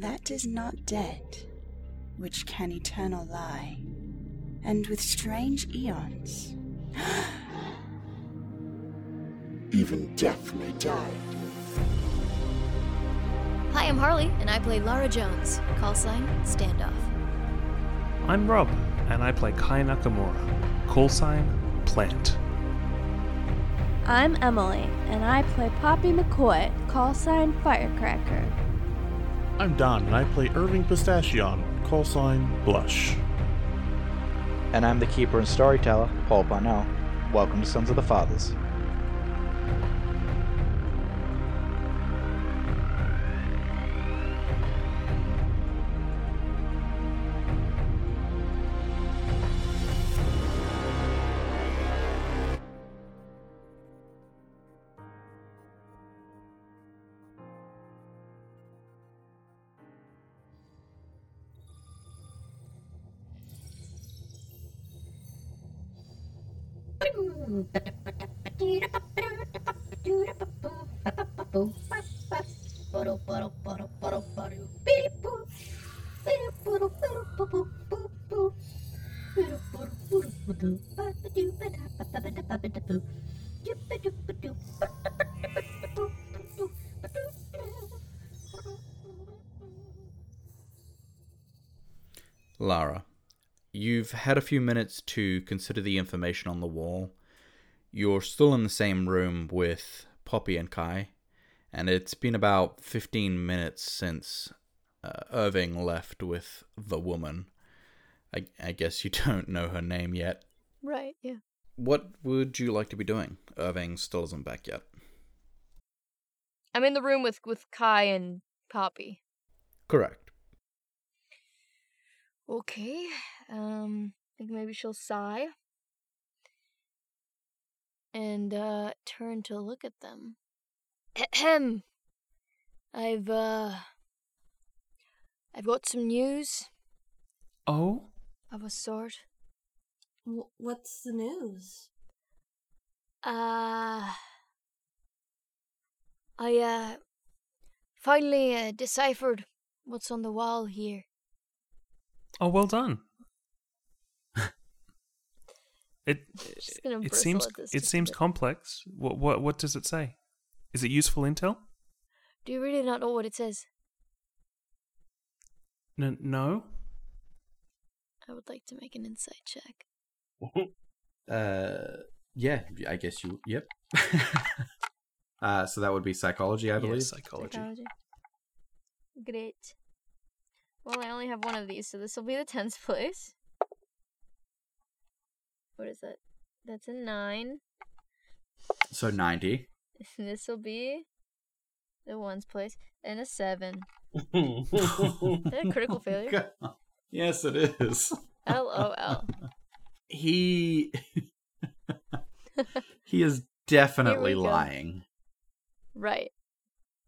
that is not dead, which can eternal lie, and with strange eons. Even death may die. Hi, I'm Harley, and I play Lara Jones. Call sign Standoff. I'm Rob, and I play Kai Nakamura. Call sign Plant. I'm Emily, and I play Poppy McCoy, call sign Firecracker. I'm Don, and I play Irving Pistachion, call sign Blush. And I'm the keeper and storyteller, Paul Parnell. Welcome to Sons of the Fathers. You've had a few minutes to consider the information on the wall. You're still in the same room with Poppy and Kai, and it's been about 15 minutes since uh, Irving left with the woman. I, I guess you don't know her name yet. Right, yeah. What would you like to be doing? Irving still isn't back yet. I'm in the room with, with Kai and Poppy. Correct. Okay. Um, I think maybe she'll sigh. And, uh, turn to look at them. Ahem. I've, uh. I've got some news Oh? of a sort. W- what's the news? Uh. I, uh. Finally, uh, deciphered what's on the wall here. Oh, well done. It it seems it seems complex. What what what does it say? Is it useful intel? Do you really not know what it says? N- no. I would like to make an insight check. Uh, yeah, I guess you. Yep. uh, so that would be psychology, I Yeah, believe. psychology. Psychology. Great. Well, I only have one of these, so this will be the tenth place. What is that? That's a nine. So ninety. this will be the ones place, and a seven. Is that a critical failure? yes, it is. LOL. He he is definitely Here we go. lying. Right.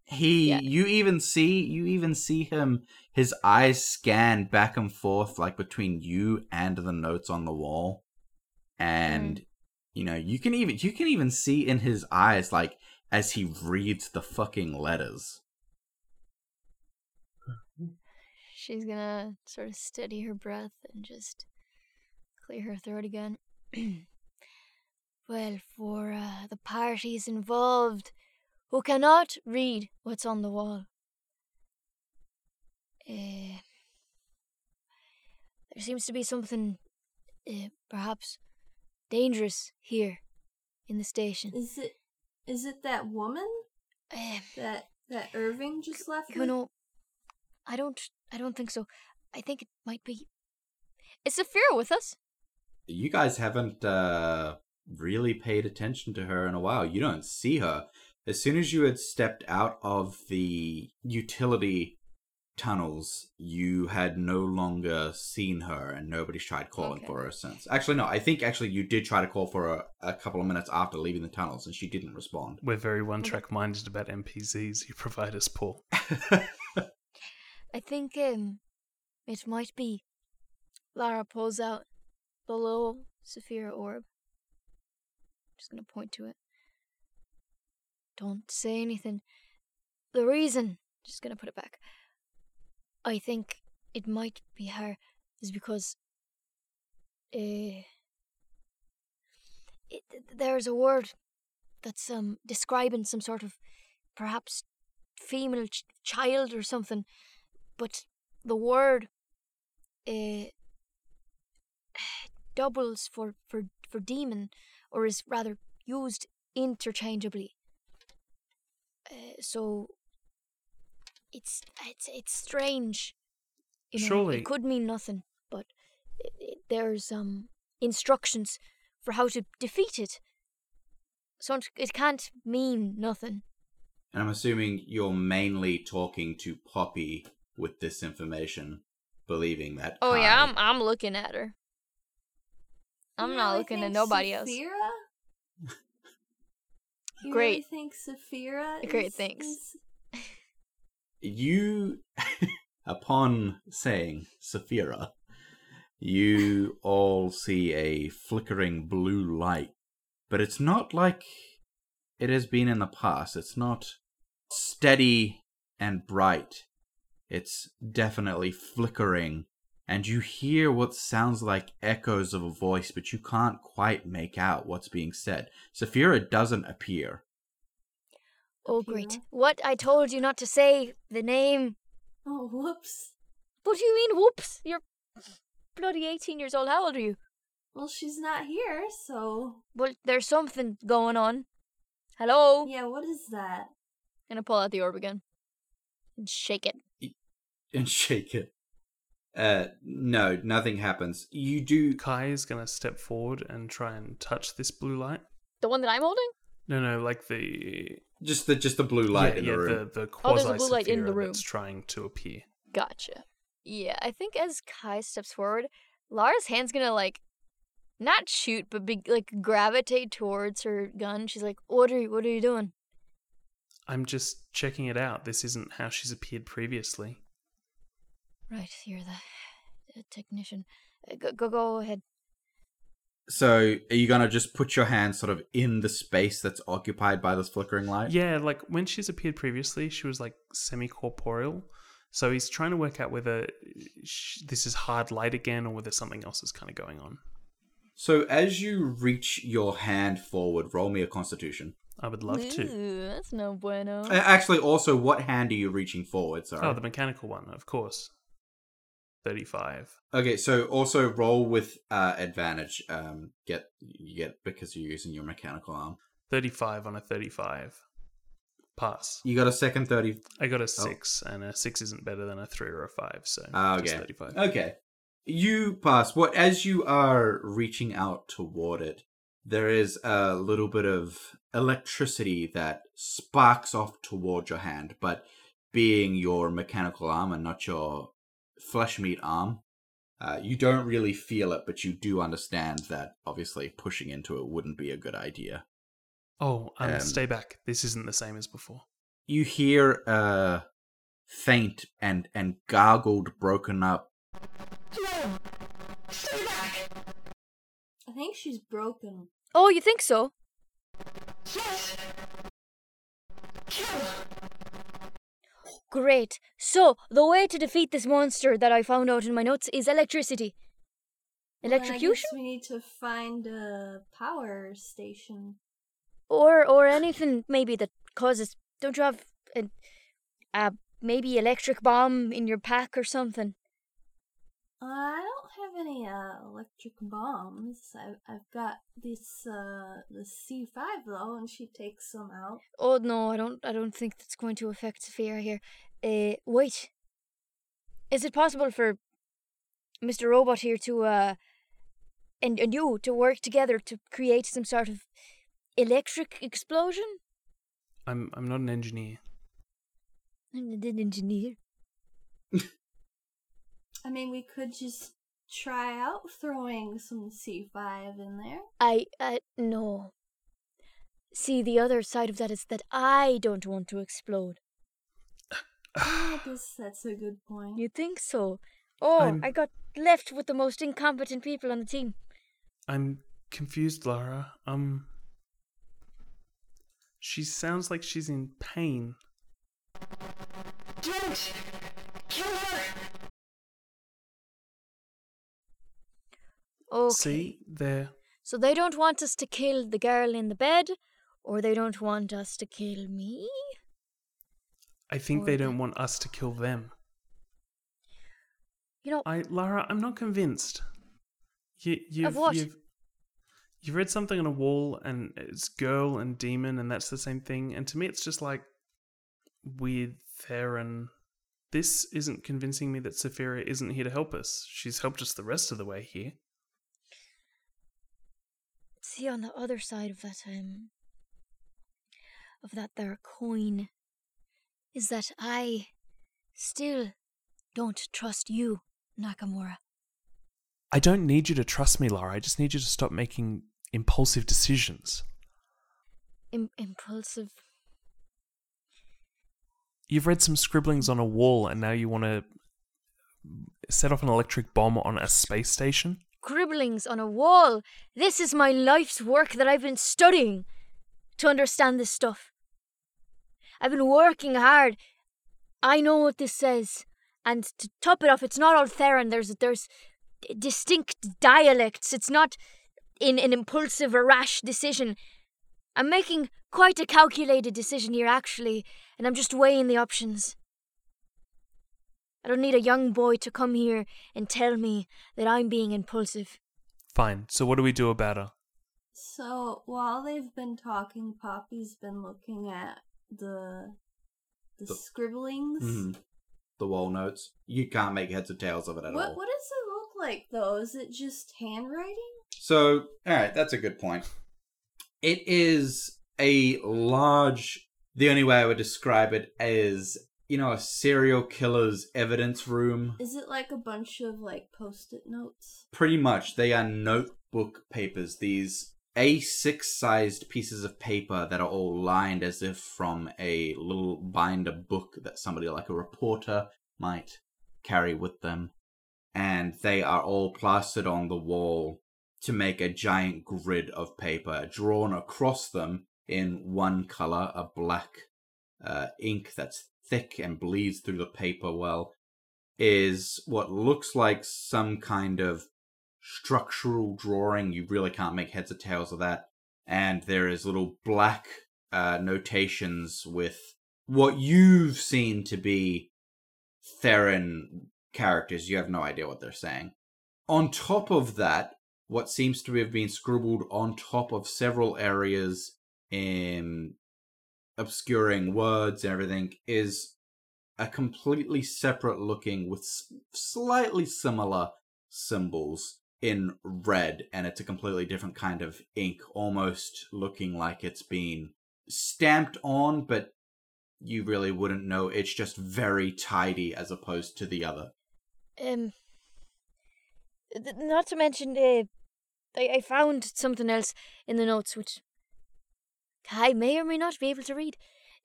He Yeah. you even see you even see him his eyes scan back and forth like between you and the notes on the wall. And you know, you can even you can even see in his eyes like as he reads the fucking letters. She's gonna sort of steady her breath and just clear her throat again. well, for uh, the parties involved who cannot read what's on the wall, uh, there seems to be something uh, perhaps dangerous here in the station. Is it is it that woman Um, that that Irving just left? you with? know, I don't, I don't think so. I think it might be. Is Saphira with us? You guys haven't uh really paid attention to her in a while. You don't see her. As soon as you had stepped out of the utility tunnels, you had no longer seen her, and nobody's tried calling Okay. for her since. Actually, no. I think actually you did try to call for her a couple of minutes after leaving the tunnels, and she didn't respond. We're very one track minded about NPCs you provide us, Paul. I think um, it might be. Lara pulls out the little Saphira orb. Just gonna point to it. Don't say anything. The reason. Just gonna put it back. I think it might be her is because uh, it, there's a word that's um describing some sort of perhaps female ch- child or something, but the word uh, doubles for, for, for demon or is rather used interchangeably. Uh, so it's it's it's strange. You know, Surely- it could mean nothing, but i i there's um instructions for how to defeat it. So it- it can't mean nothing. And I'm assuming you're mainly talking to Poppy with this information, believing that. Oh yeah, I'm I'm looking at her. I'm You not really looking at think nobody else. Saphira? You Great. really think Saphira Great, is, thanks. is- you upon saying Saphira, you all see a flickering blue light, but it's not like it has been in the past. It's not steady and bright. It's definitely flickering, and you hear what sounds like echoes of a voice, but you can't quite make out what's being said. Saphira doesn't appear. Oh great. Saphira? What I told you not to say the name. Oh, whoops. What do you mean whoops? You're bloody 18 years old. How old are you? Well, she's not here, so Well, there's something going on. Hello? yeah. What is that? Gonna pull out the orb again. And shake it. and shake it. Uh, no, nothing happens. You do. Kai is gonna step forward and try and touch this blue light. The one that I'm holding? No, no, like the Just the just the blue light yeah, in yeah, the room. the the Oh, there's quasi a blue light in the room. that's trying to appear. Gotcha. Yeah, I think as Kai steps forward, Lara's hand's gonna like not shoot, but be like gravitate towards her gun. She's like, "What are you? What are you doing?" I'm just checking it out. This isn't how she's appeared previously. Right, you're the, the technician. Uh, Go, go, go ahead. So, are you gonna just put your hand sort of in the space that's occupied by this flickering light? Yeah, like when she's appeared previously, she was like semi corporeal. So he's trying to work out whether sh- this is hard light again or whether something else is kind of going on. So, as you reach your hand forward, roll me a Constitution. I would love to. Ooh, that's no bueno. Uh, actually, also, what hand are you reaching forward? Sorry. Oh, the mechanical one, of course. 35. Okay, so also roll with uh, advantage. Um, get you get because you're using your mechanical arm. 35 on a 35. Pass. You got a second thirty. I got a 6, and a 6 isn't better than a 3 or a 5, so just okay. 35. Okay. You pass. What as you are reaching out toward it, there is a little bit of electricity that sparks off toward your hand, but being your mechanical arm and not your flesh meat arm, uh, you don't really feel it, but you do understand that obviously pushing into it wouldn't be a good idea. Oh, um, Um, stay back. This isn't the same as before. You hear a faint and and gargled, broken up Stay back. I think she's broken. Oh, you think so? Great. So, the way to defeat this monster that I found out in my notes is electricity. Well, I Electrocution? guess we need to find a power station. Or or anything maybe that causes don't you have a, a maybe electric bomb in your pack or something? Uh, I don't have any uh, electric bombs. I've, I've got this uh the C five though, and she takes some out. Oh no, I don't I don't think that's going to affect Sophia here. Uh wait. Is it possible for Mr. Robot here to uh and, and you to work together to create some sort of electric explosion? I'm I'm not an engineer. I'm not an engineer. I mean, we could just try out throwing some C five in there. I uh no. See the other side of that is that I don't want to explode. I guess that's a good point. You think so? Oh, I'm- I got left with the most incompetent people on the team. I'm confused, Lara. Um She sounds like she's in pain. Don't Okay. See, there. So they don't want us to kill the girl in the bed, or they don't want us to kill me? I think Or they don't want us to kill them. You know, I, Lara, I'm not convinced. You, you've, what? You've, you've read something on a wall, and it's girl and demon, and that's the same thing. And to me, it's just like weird Theron. This isn't convincing me that Saphira isn't here to help us. She's helped us the rest of the way here. See on the other side of that um of that there coin is that I still don't trust you, Nakamura. I don't need you to trust me, Lara. I just need you to stop making impulsive decisions. Im- impulsive. You've read some scribblings on a wall, and now you want to set off an electric bomb on a space station? Scribblings on a wall. This is my life's work that I've been studying to understand this stuff. I've been working hard. I know what this says. And to top it off, it's not all Theron. There's there's distinct dialects. It's not in an impulsive or rash decision. I'm making quite a calculated decision here, actually, and I'm just weighing the options. I don't need a young boy to come here and tell me that I'm being impulsive. Fine. So what do we do about her? So while they've been talking, Poppy's been looking at the the, The- scribblings. Mhm. The wall notes. You can't make heads or tails of it at What all. what does it look like though? Is it just handwriting? So, all right, that's a good point. It is a large. The only way I would describe it is, you know, a serial killer's evidence room. Is it like a bunch of like post-it notes? Pretty much, they are notebook papers. These A6 sized pieces of paper that are all lined as if from a little binder book that somebody like a reporter might carry with them. And they are all plastered on the wall to make a giant grid of paper drawn across them in one color, a black uh, ink that's thick and bleeds through the paper well, is what looks like some kind of structural drawing. You really can't make heads or tails of that. And there is little black uh, notations with what you've seen to be Theron characters. You have no idea what they're saying. On top of that, what seems to have been scribbled on top of several areas in obscuring words and everything is a completely separate looking with slightly similar symbols in red and it's a completely different kind of ink almost looking like it's been stamped on but you really wouldn't know. It's just very tidy as opposed to the other. Um, not to mention, uh, I, I found something else in the notes which I may or may not be able to read.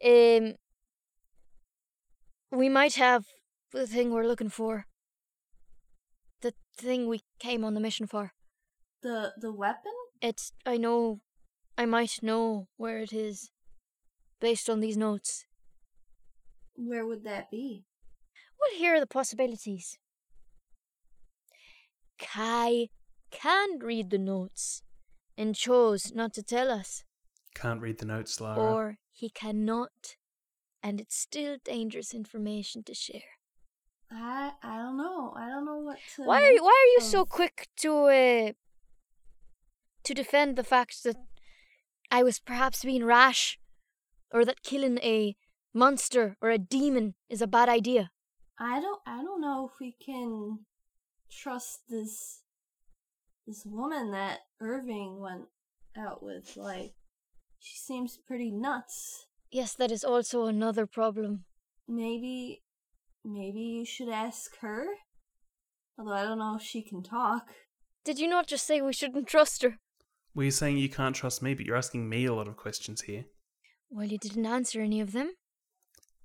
Um, we might have the thing we're looking for. The thing we came on the mission for. The the weapon? It's. I know. I might know where it is, based on these notes. Where would that be? Well, here are the possibilities. Kai can read the notes and chose not to tell us, Can't read the notes, Lara. or he cannot, and it's still dangerous information to share. I I don't know. I don't know what to. Why are you, why are you make so quick to uh, to defend the fact that I was perhaps being rash, or that killing a monster or a demon is a bad idea? I don't I don't know if we can trust this this woman that Irving went out with. Like she seems pretty nuts. Yes, that is also another problem. Maybe maybe you should ask her. Although I don't know if she can talk. Did you not just say we shouldn't trust her? Were you saying you can't trust me, but you're asking me a lot of questions here? Well, you didn't answer any of them.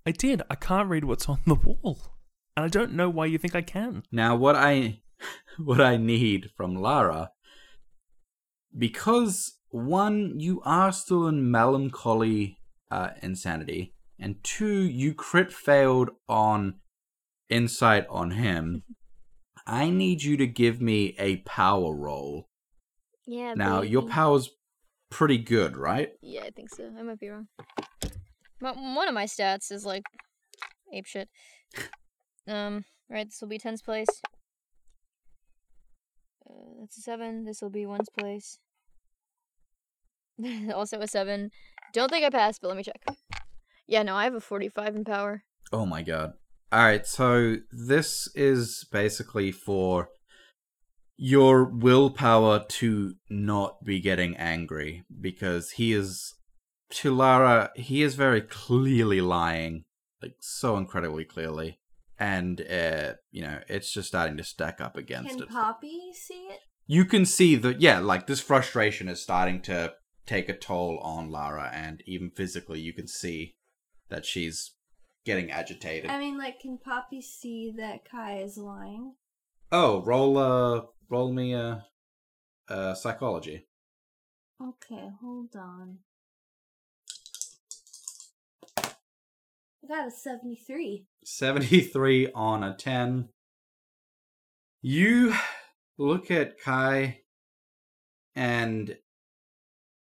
I did. I can't read what's on the wall. And I don't know why you think I can. Now, what I what I need from Lara, because one, you are still in melancholy uh, insanity, and two, you crit failed on insight on him. I need you to give me a power roll. Yeah. Now, your baby. power's pretty good, right? Yeah, I think so. I might be wrong. But one of my stats is like ape shit. Um, right, this will be tens place. Uh, that's a seven. This will be ones place. also a seven. Don't think I passed, but let me check. Yeah, no, I have a forty-five in power. Oh my god. Alright, so this is basically for your willpower to not be getting angry because he is to Lara, he is very clearly lying, like so incredibly clearly. And uh, you know, it's just starting to stack up against Can it. Poppy see it? you can see that yeah like this frustration is starting to take a toll on lara and even physically you can see that she's getting agitated I mean, like, can Poppy see that Kai is lying? oh roll uh roll me a uh, uh, psychology Okay, hold on. I got a 73. 73 on a 10 you look at kai and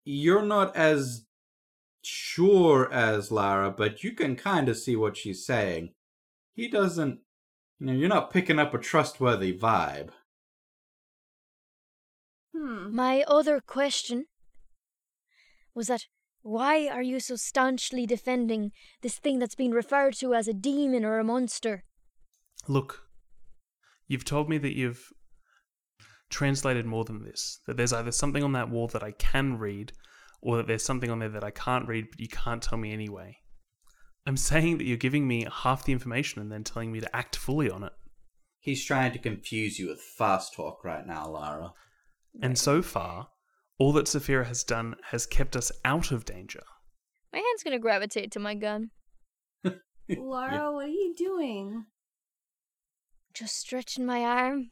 you're not as sure as lara but you can kind of see what she's saying he doesn't you know you're not picking up a trustworthy vibe Hmm. My other question was that why are you so staunchly defending this thing that's been referred to as a demon or a monster? Look, you've told me that you've translated more than this. That there's either something on that wall that I can read, or that there's something on there that I can't read, but you can't tell me anyway. I'm saying that you're giving me half the information and then telling me to act fully on it. he's trying to confuse you with fast talk right now lara And so far, all that Saphira has done has kept us out of danger. My hand's gonna gravitate to my gun. Laura, what are you doing? Just stretching my arm.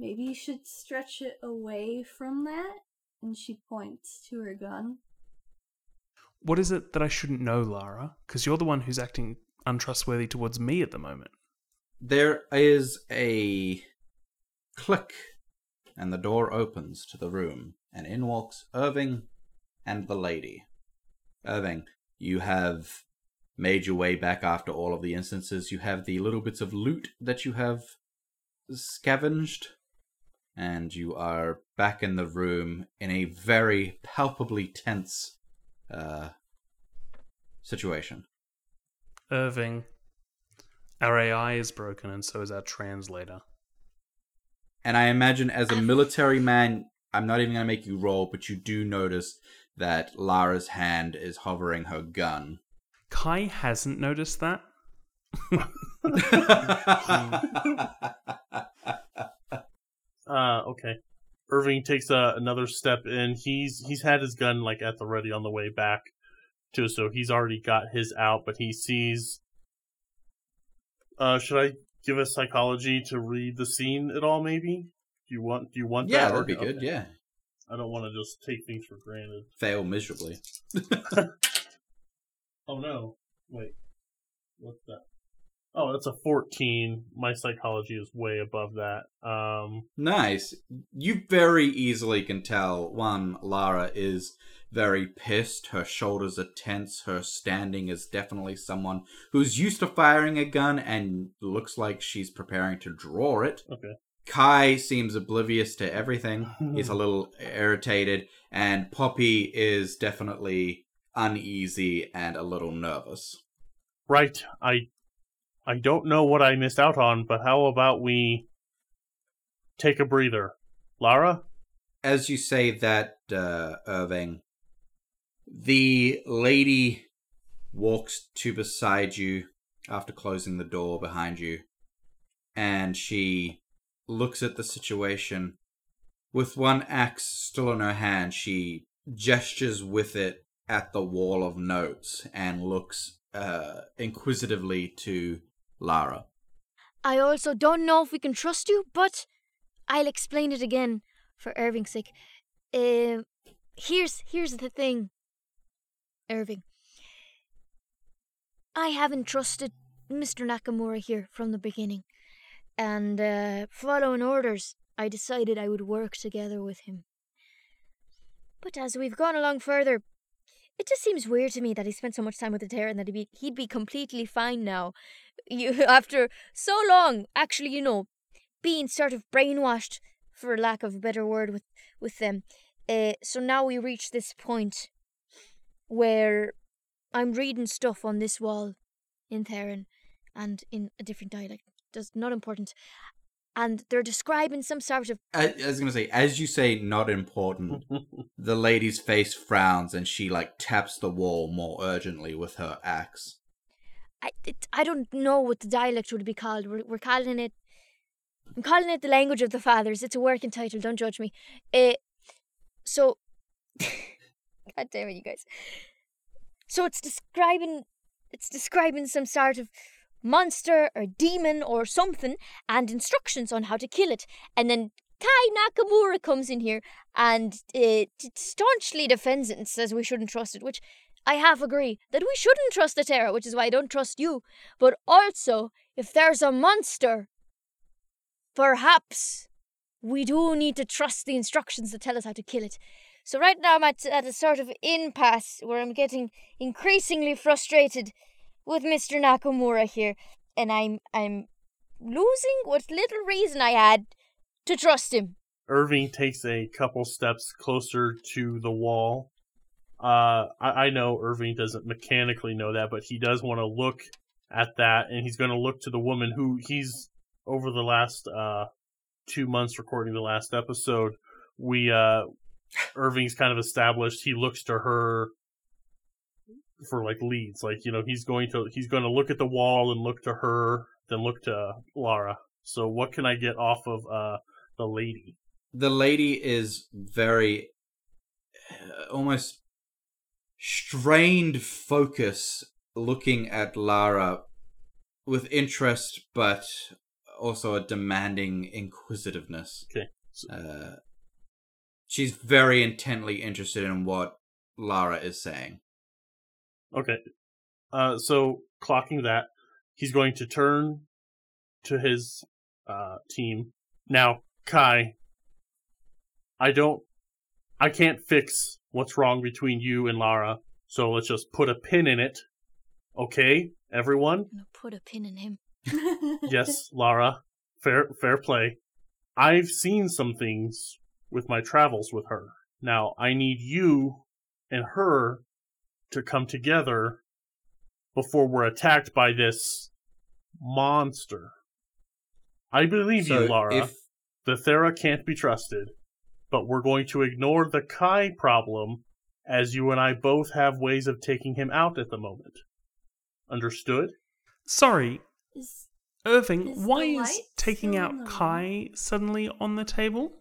Maybe you should stretch it away from that? And she points to her gun. What is it that I shouldn't know, Lara? Because you're the one who's acting untrustworthy towards me at the moment. There is a click, and the door opens to the room, and in walks Irving and the lady. Irving, you have made your way back after all of the instances. You have the little bits of loot that you have scavenged, and you are back in the room in a very palpably tense uh, situation. Irving, our AI is broken, and so is our translator. And I imagine as a military man, I'm not even going to make you roll, but you do notice that Lara's hand is hovering her gun. Kai hasn't noticed that. Uh, okay. Irving takes uh, another step in. He's he's had his gun like at the ready on the way back, too. So he's already got his out, but he sees. Uh, should I give a psychology to read the scene at all? Maybe. Do you want? Do you want yeah, that? that'd be or- good. Yeah, I don't want to just take things for granted. fail miserably. Oh no! Wait, what's that? Oh, that's a fourteen. My psychology is way above that. Um, Nice. You very easily can tell one, Lara is very pissed. Her shoulders are tense. Her standing is definitely someone who's used to firing a gun and looks like she's preparing to draw it. okay. Kai seems oblivious to everything. He's a little irritated, and Poppy is definitely uneasy and a little nervous. Right. I I don't know what I missed out on, but how about we take a breather? Lara? As you say that, uh, Irving, the lady walks to beside you after closing the door behind you, and she looks at the situation. With one axe still in her hand, she gestures with it at the wall of notes and looks uh, inquisitively to Lara. I also don't know if we can trust you, but I'll explain it again for Irving's sake. Uh, here's here's the thing, Irving. I haven't trusted Mr. Nakamura here from the beginning. and uh, following orders, I decided I would work together with him. But as we've gone along further, it just seems weird to me that he spent so much time with the Terra and that he'd be, he'd be completely fine now. You after so long, actually, you know, being sort of brainwashed, for lack of a better word, with with them. Uh, so now we reach this point where I'm reading stuff on this wall in Theron and in a different dialect. Does not important. And they're describing some sort of I, I was gonna say, as you say, not important. the lady's face frowns and she like taps the wall more urgently with her axe. I, it, I don't know what the dialect would be called. We're, we're calling it. I'm calling it the language of the fathers. It's a working title. Don't judge me. Uh, so, God damn it, you guys. So it's describing. It's describing some sort of monster or demon or something, and instructions on how to kill it. And then Kai Nakamura comes in here and uh, staunchly defends it and says we shouldn't trust it, which I half agree that we shouldn't trust the Terra, which is why I don't trust you. But also, if there's a monster, perhaps we do need to trust the instructions that tell us how to kill it. So right now I'm at, at a sort of impasse where I'm getting increasingly frustrated with Mr. Nakamura here, and I'm I'm losing what little reason I had to trust him. Irving takes a couple steps closer to the wall. Uh, I, I know Irving doesn't mechanically know that, but he does want to look at that, and he's going to look to the woman who he's over the last uh, two months recording the last episode. We uh, Irving's kind of established. He looks to her for like leads. Like you know, he's going to he's going to look at the wall and look to her, then look to Lara. So what can I get off of uh, the lady? The lady is very uh, almost strained focus looking at Lara with interest, but also a demanding inquisitiveness. Okay. Uh, she's very intently interested in what Lara is saying. Okay. Uh, so clocking that, he's going to turn to his uh, team. Now, Kai, I don't, I can't fix what's wrong between you and Lara, so let's just put a pin in it. Okay, everyone? No, put a pin in him. yes, Lara. Fair fair play. I've seen some things with my travels with her. Now, I need you and her to come together before we're attacked by this monster. I believe So you, Lara. if- The Thera can't be trusted, but we're going to ignore the Kai problem as you and I both have ways of taking him out at the moment. Understood? Sorry, Is Irving, Is why is taking out in the room? Kai suddenly on the table?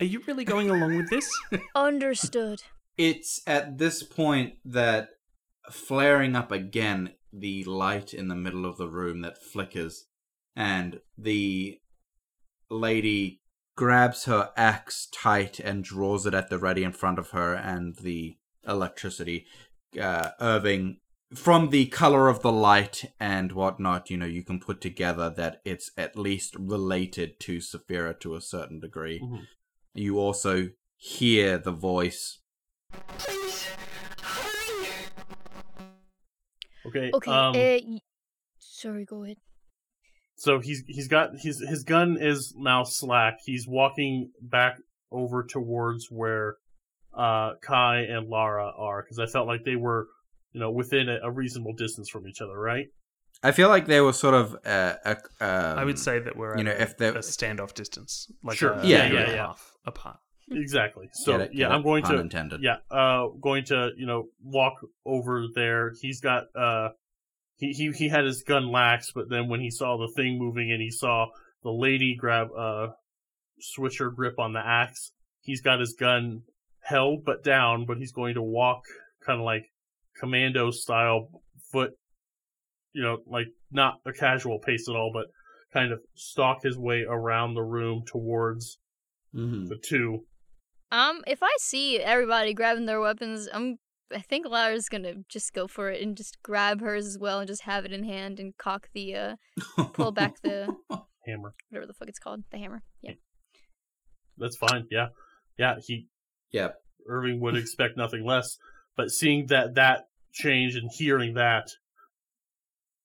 Are you really going along with this? Understood. It's at this point that flaring up again the light in the middle of the room that flickers, and the lady grabs her axe tight and draws it at the ready in front of her, and the electricity. Uh, Irving, from the color of the light and whatnot, you know, you can put together that it's at least related to Saphira to a certain degree. Mhm. You also hear the voice Okay. Okay. Um, uh, sorry. Go ahead. so he's he's got his his gun is now slack. He's walking back over towards where uh Kai and Lara are because I felt like they were you know within a, a reasonable distance from each other, right? I feel like they were sort of. Uh, uh, um, I would say that we're you at know, a, if they're- a standoff distance, like Sure. a Yeah, year yeah, and a yeah. half apart. Exactly. So it, yeah, I'm going to intended. yeah uh going to you know walk over there. He's got uh he he he had his gun lax, but then when he saw the thing moving and he saw the lady grab uh switch her grip on the axe, he's got his gun held but down, but he's going to walk kind of like commando style foot you know like not a casual pace at all but kind of stalk his way around the room towards mhm. the two Um, if I see everybody grabbing their weapons, I'm. I think Lara's gonna just go for it and just grab hers as well and just have it in hand and cock the uh pull back the Hammer. whatever the fuck it's called, the hammer. Yeah. That's fine. Yeah, yeah. He Yeah. Irving would expect nothing less. But seeing that that change and hearing that,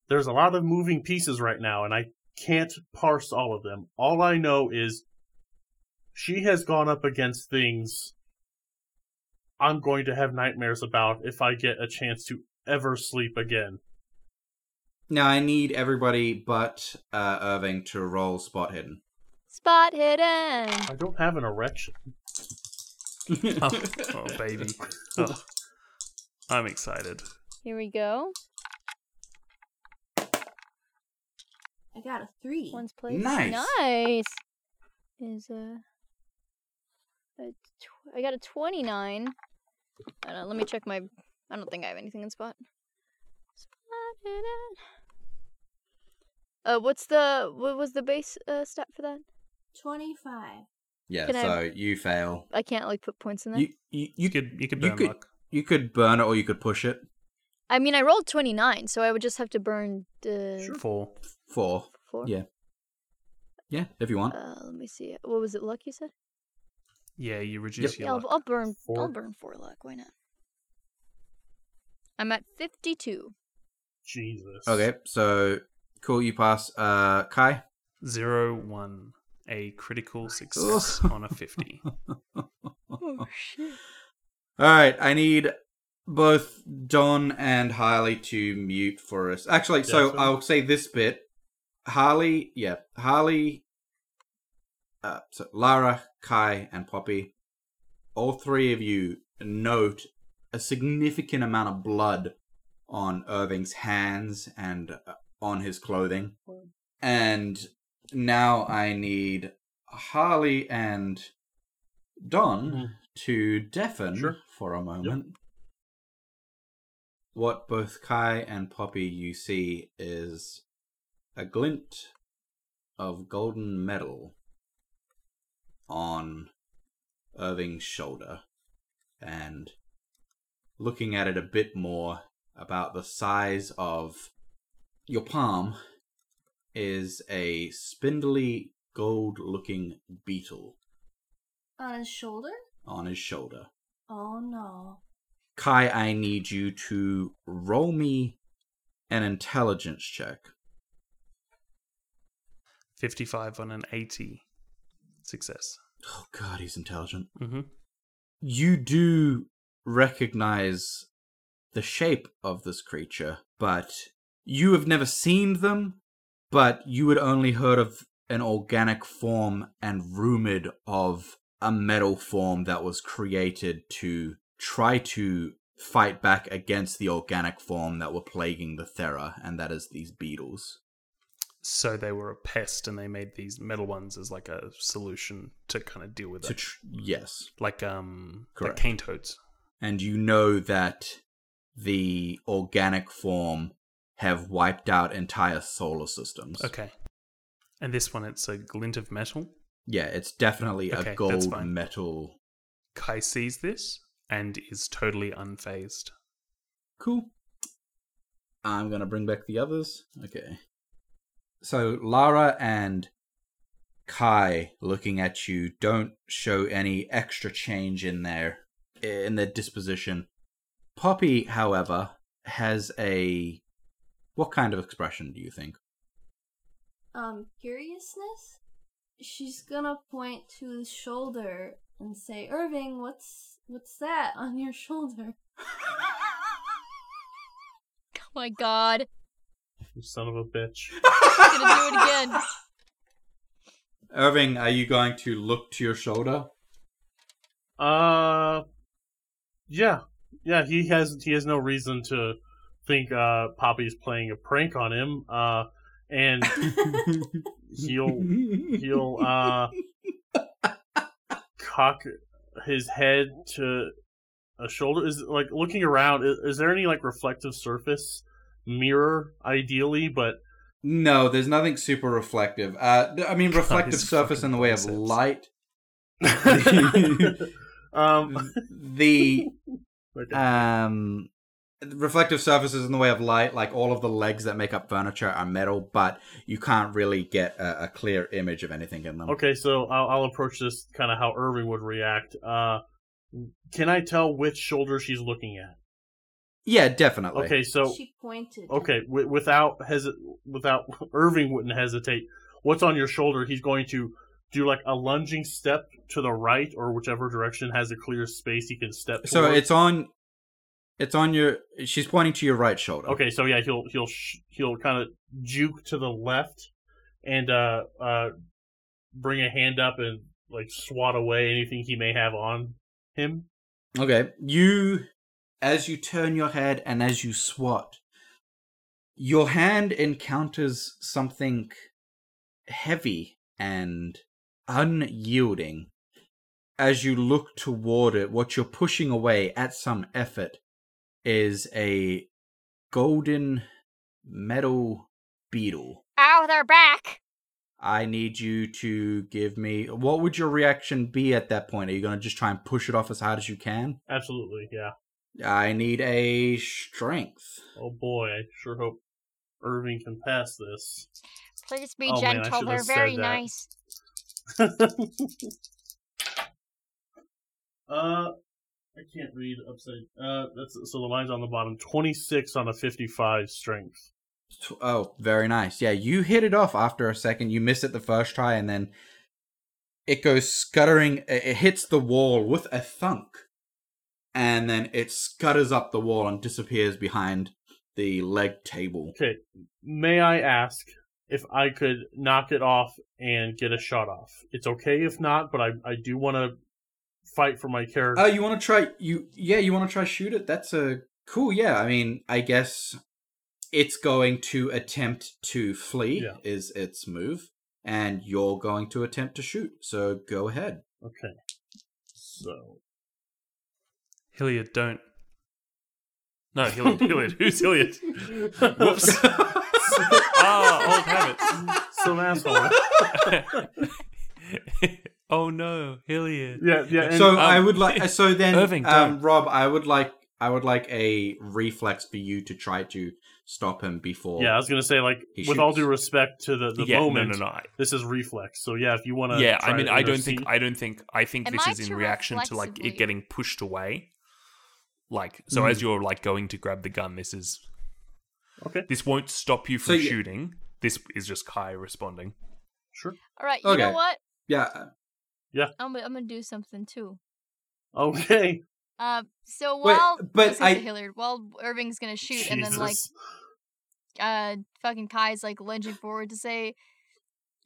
there's a lot of moving pieces right now, and I can't parse all of them. All I know is she has gone up against things I'm going to have nightmares about if I get a chance to ever sleep again. Now I need everybody but uh, Irving to roll spot hidden. Spot hidden. I don't have an erection. Oh, oh baby. Oh, I'm excited. Here we go. I got a three. One's place. Nice. Nice. Is uh, a tw- I got a twenty-nine. I don't know, let me check my. I don't think I have anything in spot. Spot hidden. Uh, what's the what was the base uh, stat for that? 25. Yeah, Can I- so you fail. I can't like put points in there. You you you You could you could you burn could- luck. you could burn it or you could push it. I mean, I rolled twenty-nine, so I would just have to burn the Four. Four. four. Yeah. Yeah, if you want. Uh, let me see. What was it? Luck you said? Yeah, you reduce Yeah, your I'll, luck. I'll burn. I'll burn four luck. Why not? I'm at fifty-two. Jesus. Okay, so cool. You pass. Uh, Kai. Zero one. A critical success on a fifty. Oh shit! All right, I need both Don and Harley to mute for us. Actually, so I'll say this bit. Harley, yeah, Harley. Uh, so Lara, Kai, and Poppy, all three of you note a significant amount of blood on Irving's hands and uh, on his clothing. And now I need Harley and Don Mhm. to deafen Sure. for a moment. What both Kai and Poppy you see is a glint of golden metal on Irving's shoulder, and looking at it a bit more, about the size of your palm, is a spindly gold looking beetle On his shoulder? on his shoulder. Oh no. Kai, I need you to roll me an intelligence check. Fifty-five on an eighty. Success. Oh god, he's intelligent. Mm-hmm. You do recognize the shape of this creature, but you have never seen them, but you had only heard of an organic form and rumored of a metal form that was created to try to fight back against the organic form that were plaguing the Thera, and that is these beetles. So they were a pest, and they made these metal ones as like a solution to kind of deal with it, tr- yes, like um, Correct. like cane toads. and you know that the organic form have wiped out entire solar systems. Okay. And this one, it's a glint of metal. Yeah, it's definitely Okay, a gold metal. Kai sees this and is totally unfazed. Cool. I'm gonna bring back the others. Okay. So Lara and Kai looking at you don't show any extra change in their in their disposition. Poppy, however, has a what kind of expression do you think? Um, curiousness? She's gonna point to his shoulder and say, Irving, what's what's that on your shoulder? Oh my god! You son of a bitch. I'm gonna do it again. Irving, are you going to look to your shoulder? Uh, yeah, yeah. He has he has no reason to think uh Poppy's playing a prank on him. Uh, and he'll he'll uh cock his head to a shoulder. Is like looking around. Is, is there any like reflective surface mirror, ideally? But No, there's nothing super reflective. Uh, I mean, reflective surface in the way of light. um, the um reflective surfaces in the way of light, like all of the legs that make up furniture are metal, but you can't really get a, a clear image of anything in them. Okay, so I'll, I'll approach this kind of how Irving would react. Uh, can I tell which shoulder she's looking at? Yeah, definitely. Okay, so she pointed. okay, w- without hesi- without Irving wouldn't hesitate. What's on your shoulder? He's going to do like a lunging step to the right or whichever direction has a clear space he can step. So toward. it's on. It's on your. She's pointing to your right shoulder. Okay, so yeah, he'll he'll sh- he'll kind of juke to the left and uh uh bring a hand up and like swat away anything he may have on him. Okay. You, as you turn your head and as you swat, your hand encounters something heavy and unyielding. As you look toward it, what you're pushing away at some effort is a golden metal beetle. Ow, they're back! I need you to give me. What would your reaction be at that point? Are you going to just try and push it off as hard as you can? Absolutely, yeah. I need a strength. Oh boy, I sure hope Irving can pass this. Please be Oh, gentle. should They're very nice. uh, I can't read upside. Uh, that's so the line's on the bottom. Twenty six on a fifty five strength. Oh, very nice. Yeah, you hit it off after a second. You miss it the first try, and then it goes scuttering. It it hits the wall with a thunk, and then it scutters up the wall and disappears behind the leg table. Okay, may I ask if I could knock it off and get a shot off? It's okay if not, but I I do want to fight for my character. Oh, you want to try? You yeah, you want to try shoot it? That's a cool. Yeah, I mean, I guess it's going to attempt to flee. Yeah. Is its move, and you're going to attempt to shoot. So go ahead. okay, so Hilliard, don't. No, Hilliard. Hilliard. Who's Hilliard? Whoops. ah, old habits. some asshole. oh no, Hilliard. yeah, yeah. And, so um, I would like. So then, Irving, um. Rob, I would like. I would like a reflex for you to try to stop him before. yeah, I was gonna say like He with all due respect to the the yeah, moment. no, no, no. I- This is reflex. So yeah, if you want to. yeah, I mean, I don't think, I don't think, I think Am this I is in reaction to like it getting pushed away. Like, so Mm. as you're like going to grab the gun, this is Okay, this won't stop you from you- shooting. This is just Kai responding. sure. All right, you know what? Yeah. uh, I'm, I'm gonna do something too. Okay. Uh, so Wait, while but listen I- to Hilliard, while Irving's gonna shoot, and then like uh, fucking Kai's like lunging forward to say,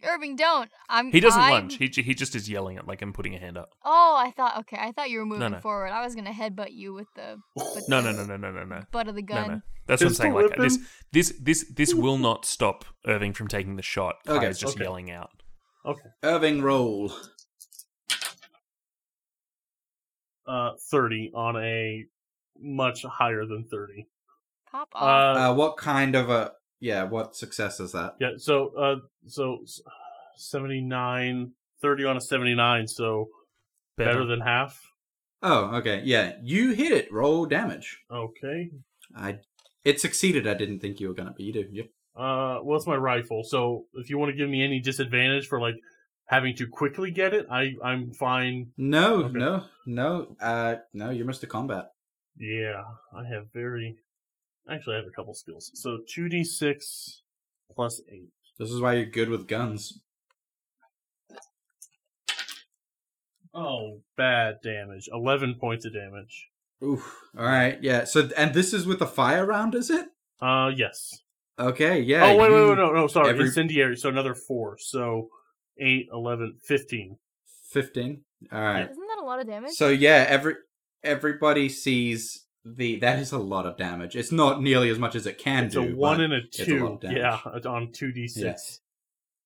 "Irving, don't." I'm. He doesn't I'm- lunge. He, he just is yelling at like and putting a hand up. Oh, I thought. Okay, I thought you were moving no. forward. I was gonna headbutt you with the with No, the no, no, no, no, no, no. butt of the gun. no. That's what I'm saying. Like this, this, this, this will not stop Irving from taking the shot. Kai is just okay. yelling out. Okay. Irving roll. Uh, thirty on a much higher than thirty. Pop Uh, off. Uh, what kind of a? Yeah. What success is that? yeah. So uh, so s- 79, 30 on a seventy nine. So better. than half. Oh, okay. Yeah, you hit it. Roll damage. Okay. I. It succeeded. I didn't think you were gonna, but you do. Yep. Uh, well, it's my rifle. So if you want to give me any disadvantage for like having to quickly get it, I I'm fine. No, Okay. no, no. Uh, no. You're Mr. Combat. Yeah, I have very. Actually, I have a couple skills. So two d six plus eight. This is why you're good with guns. Oh, bad damage. Eleven points of damage. Oof. All right. Yeah. So, and this is with a fire round, is it? Uh, yes. Okay. Yeah. oh wait, you- wait, wait, no, no, sorry, every- incendiary. So another four. So eight, eleven, fifteen. Fifteen. All right. Isn't that a lot of damage? So yeah, every everybody sees the that is a lot of damage. It's not nearly as much as it can It's do. a one and a a two. damage. yeah, on two d six.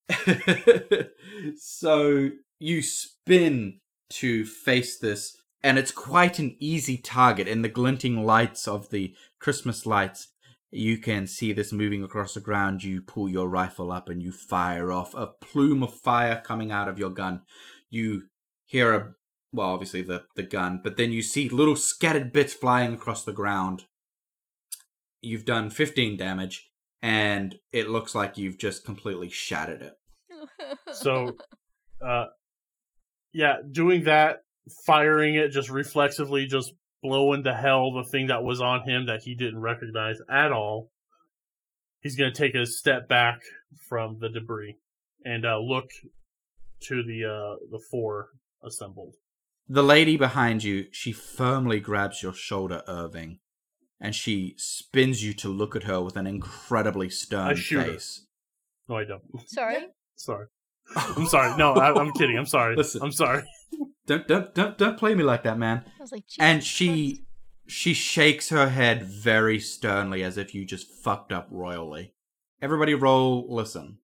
so you spin to face this, and it's quite an easy target. In the glinting lights of the Christmas lights, you can see this moving across the ground. You pull your rifle up and you fire off a plume of fire coming out of your gun. You hear a well, obviously the the gun, but then you see little scattered bits flying across the ground. you've done 15 damage, and it looks like you've just completely shattered it. So, uh, yeah, doing that, firing it, just reflexively, just blowing to hell the thing that was on him that he didn't recognize at all. He's gonna take a step back from the debris and uh, look to the uh, the four assembled. The lady behind you, she firmly grabs your shoulder, Irving, and she spins you to look at her with an incredibly stern I shoot her. face. No, I don't. Sorry. Sorry. I'm sorry. No, I, I'm kidding. I'm sorry. Listen. I'm sorry. Don't don't don't don't play me like that, man. I was like, And she Christ. she shakes her head very sternly as if you just fucked up royally. Everybody roll listen.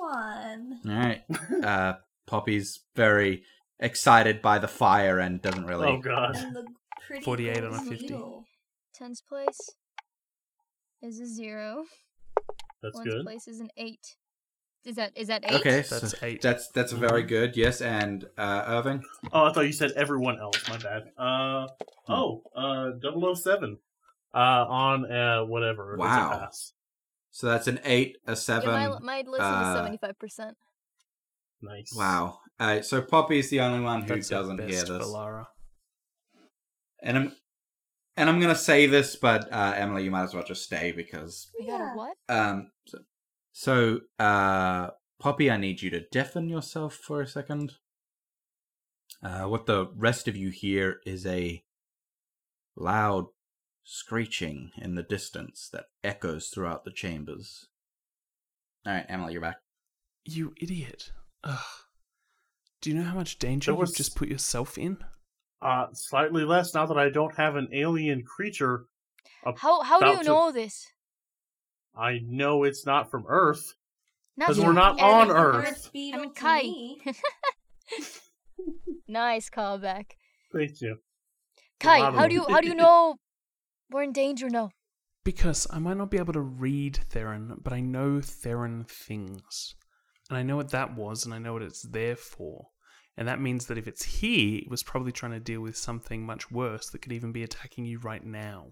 Ninety-one. All right. Uh Poppy's very excited by the fire and doesn't really Oh god. And the pretty 48 on a 50. needle. Tens place is a zero. That's Ones good. place is an eight. Is that is that eight? Okay, That's so eight. That's that's very Mhm. good. Yes, and uh Irving. Oh, I thought you said everyone else. My bad. Uh oh. Uh, 007. Uh, on uh whatever. It's a Wow. Pass. So that's an 8, a Yeah, 7. my my listen uh, is seventy five percent. Nice. Wow. Uh, so Poppy's the only one who That's doesn't hear best this. for Lara. And I'm and I'm gonna say this, but uh, Emily, you might as well just stay because We got a what? um. So, so uh, Poppy, I need you to deafen yourself for a second. Uh, what the rest of you hear is a loud screeching in the distance that echoes throughout the chambers. All right, Emily, you're back. You idiot. Ugh. Do you know how much danger There was- you've just put yourself in? Uh, slightly less now that I don't have an alien creature. How how do you to- know this? I know it's not from Earth. Not 'Cause you. we're not on Earth. Earth beetle I mean, to Kai. me. Nice callback. Thank you. Kai, lot how do you how do you know we're in danger now? Because I might not be able to read Theron, but I know Theron things. And I know what that was, and I know what it's there for. And that means that if it's here, it was probably trying to deal with something much worse that could even be attacking you right now.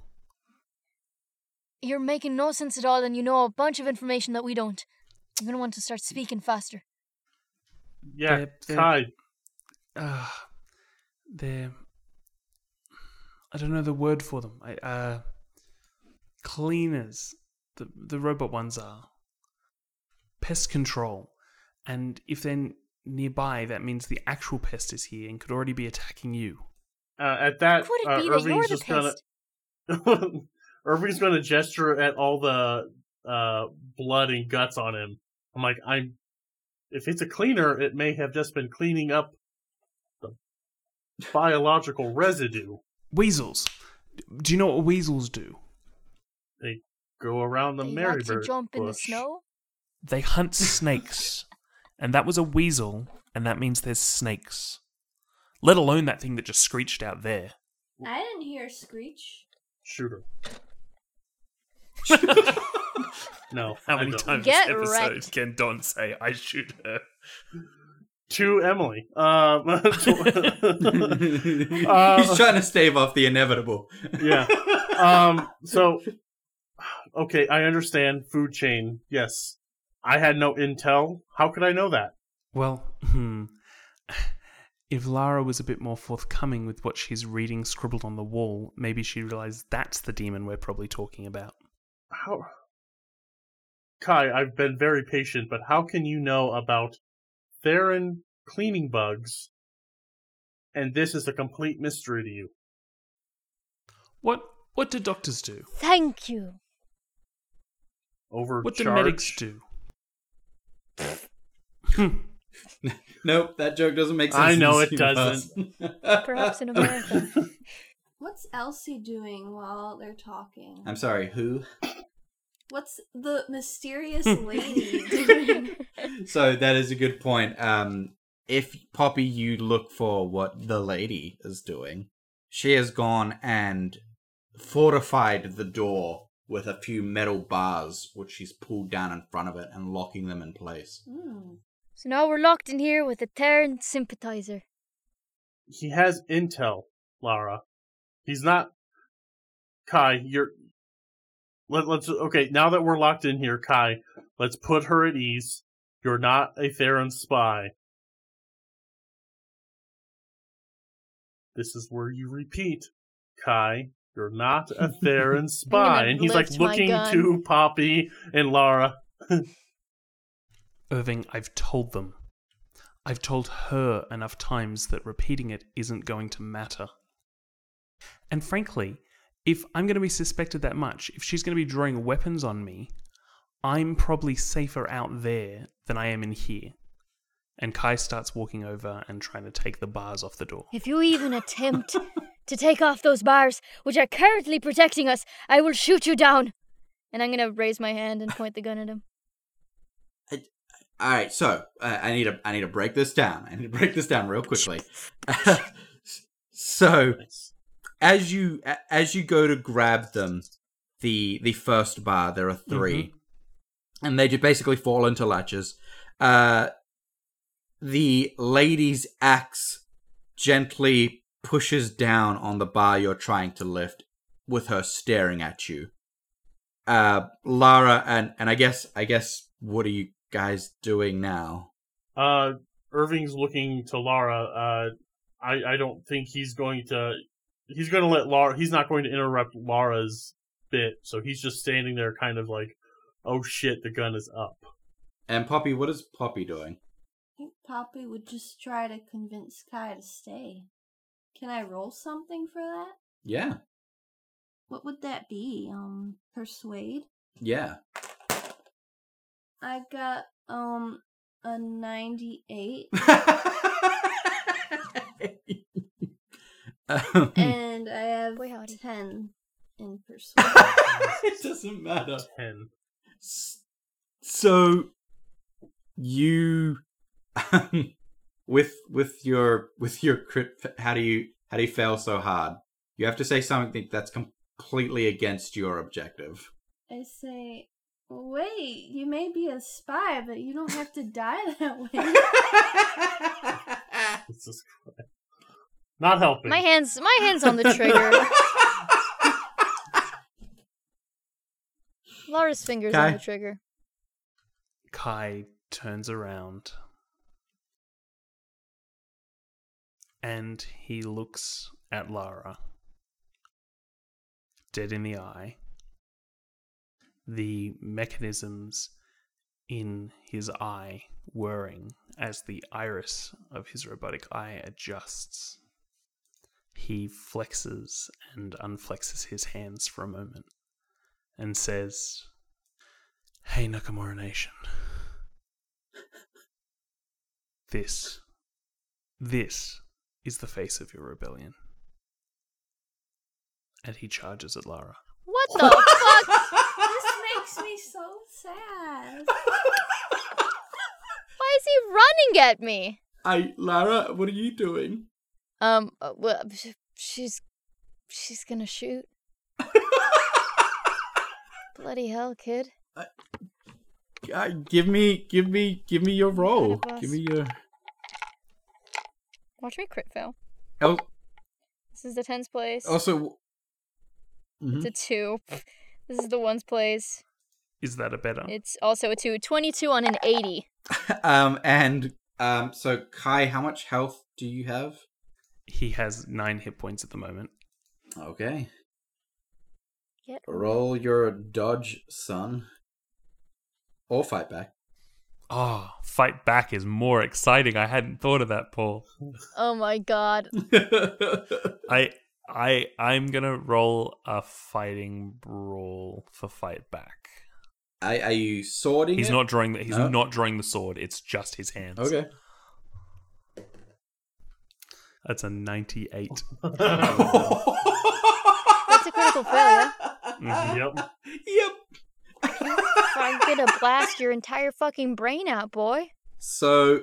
You're making no sense at all, and you know a bunch of information that we don't. You're gonna want to start speaking faster. Yeah, They're- they're- Kai. Uh, they're. I don't know the word for them. I, uh, cleaners. The, the robot ones are. Pest control. And if they're nearby, that means the actual pest is here and could already be attacking you. Uh, at that, Could it uh, be that you're Irving's the just gonna. pest? Irving's gonna gesture at all the uh, blood and guts on him. I'm like, I'm. If it's a cleaner, it may have just been cleaning up the biological residue. Weasels. Do you know what weasels do? They go around the They Mary like to jump in the snow. They hunt snakes. and that was a weasel, and that means there's snakes. Let alone that thing that just screeched out there. I didn't hear a screech. Shooter. no, How many times Get this episode wrecked. can Don say, I shoot her? To Emily. Um, He's Uh, trying to stave off the inevitable. yeah. Um. So, okay, I understand food chain. Yes, I had no intel. How could I know that? Well, hmm. If Lara was a bit more forthcoming with what she's reading scribbled on the wall, maybe she realized that's the demon we're probably talking about. How? Kai, I've been very patient, but how can you know about Theron cleaning bugs? And this is a complete mystery to you. What what do doctors do? Thank you. Over What do medics do? Nope, that joke doesn't make sense. I know it doesn't. Perhaps in America. What's Elsie doing while they're talking? I'm sorry, who? What's the mysterious lady doing? So that is a good point. Um, if Poppy, you look for what the lady is doing, she has gone and fortified the door with a few metal bars, which she's pulled down in front of it and locking them in place. Hmm. So now we're locked in here with a Terran sympathizer. he has intel, Lara. He's not Kai, you're let, let's okay, now that we're locked in here, Kai, let's put her at ease. You're not a Theron spy. This is where you repeat, Kai, you're not a Theron spy. and he's like looking to Poppy and Lara. Irving, I've told them. I've told her enough times that repeating it isn't going to matter. And frankly, if I'm going to be suspected that much, if she's going to be drawing weapons on me, I'm probably safer out there than I am in here. And Kai starts walking over and trying to take the bars off the door. If you even attempt to take off those bars, which are currently protecting us, I will shoot you down. And I'm gonna raise my hand and point the gun at him. All right, so uh, I need to I need to break this down. I need to break this down real quickly. so as you as you go to grab them, the the first bar there are 3 and they just basically fall into latches. Uh, the lady's axe gently pushes down on the bar you're trying to lift, with her staring at you. Uh, Lara and and I guess I guess what are you guys doing now? Uh, Irving's looking to Lara. Uh, I I don't think he's going to. He's going to let Lara. He's not going to interrupt Lara's bit. So he's just standing there, kind of like, "Oh shit, the gun is up." And Poppy, what is Poppy doing? I think Poppy would just try to convince Kai to stay. Can I roll something for that? Yeah, What would that be? Um, persuade? yeah. I got, um, a 98. Um, and I have Boy, howdy. 10 in persuade. it doesn't matter. Ten. So you with with your with your crit how do you how do you fail so hard? You have to say something that's completely against your objective. I say, wait, you may be a spy, but you don't have to die that way. This is not helping. My hands, my hands on the trigger. Lara's fingers Kai? on the trigger. Kai turns around and he looks at Lara dead in the eye. The mechanisms in his eye whirring as the iris of his robotic eye adjusts. He flexes and unflexes his hands for a moment and says, Hey, Nakamura Nation. This, this is the face of your rebellion. And he charges at Lara. What the fuck? this makes me so sad. Why is he running at me? I Lara, what are you doing? Um, uh, well, she's she's gonna shoot. Bloody hell, kid! Uh, give me give me give me your roll. boss. Give me your Watch me crit fail. oh, This is the tens place. also Mhm. It's a two. This is the ones place. Is that a better? It's also a two. 22 on an 80. um and um so Kai, how much health do you have? He has nine hit points at the moment. Okay. Get Roll your dodge, son. Or fight back. Oh, fight back is more exciting. I hadn't thought of that, Paul. Oh my god. I I I'm gonna roll a fighting brawl for fight back. are, are you sorting? He's it? not drawing the he's No? not drawing the sword, it's just his hands. Okay. That's a ninety eight. That's a critical failure. Yep. Yep. I'm gonna blast your entire fucking brain out, boy. So,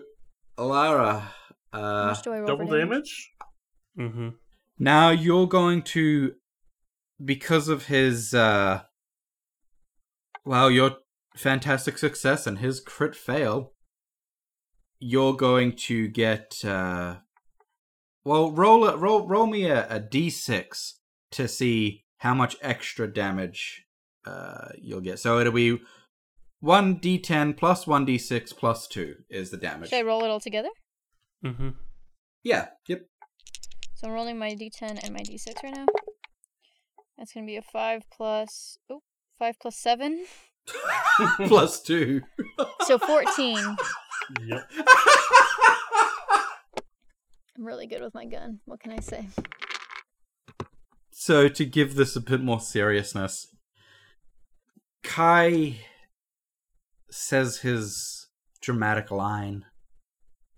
Lara, How uh, much do I roll Double for damage. Mm-hmm. now you're going to, because of his, uh, well, your fantastic success and his crit fail, you're going to get, uh, Well, roll a, roll roll me a, a d6 to see how much extra damage uh, you'll get. So it'll be one d10 plus one d6 plus two is the damage. Should I roll it all together? Mm-hmm. Yeah. Yep. So I'm rolling my d10 and my d6 right now. That's gonna be a five plus. plus oh five plus seven, plus two. so fourteen. Yep. I'm really good with my gun. What can I say? So to give this a bit more seriousness, Kai says his dramatic line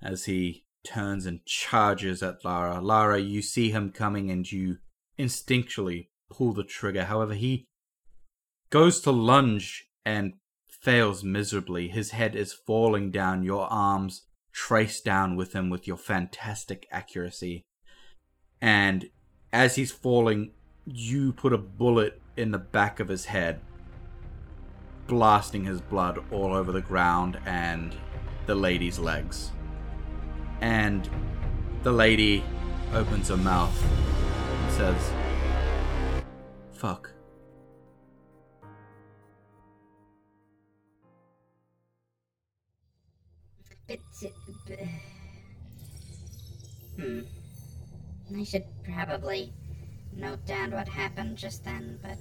as he turns and charges at Lara. Lara, you see him coming and you instinctually pull the trigger. However, he goes to lunge and fails miserably. His head is falling down, your arms trace down with him with your fantastic accuracy. And as he's falling, you put a bullet in the back of his head, blasting his blood all over the ground and the lady's legs. And the lady opens her mouth and says, Fuck. Hmm. I should probably note down what happened just then, but.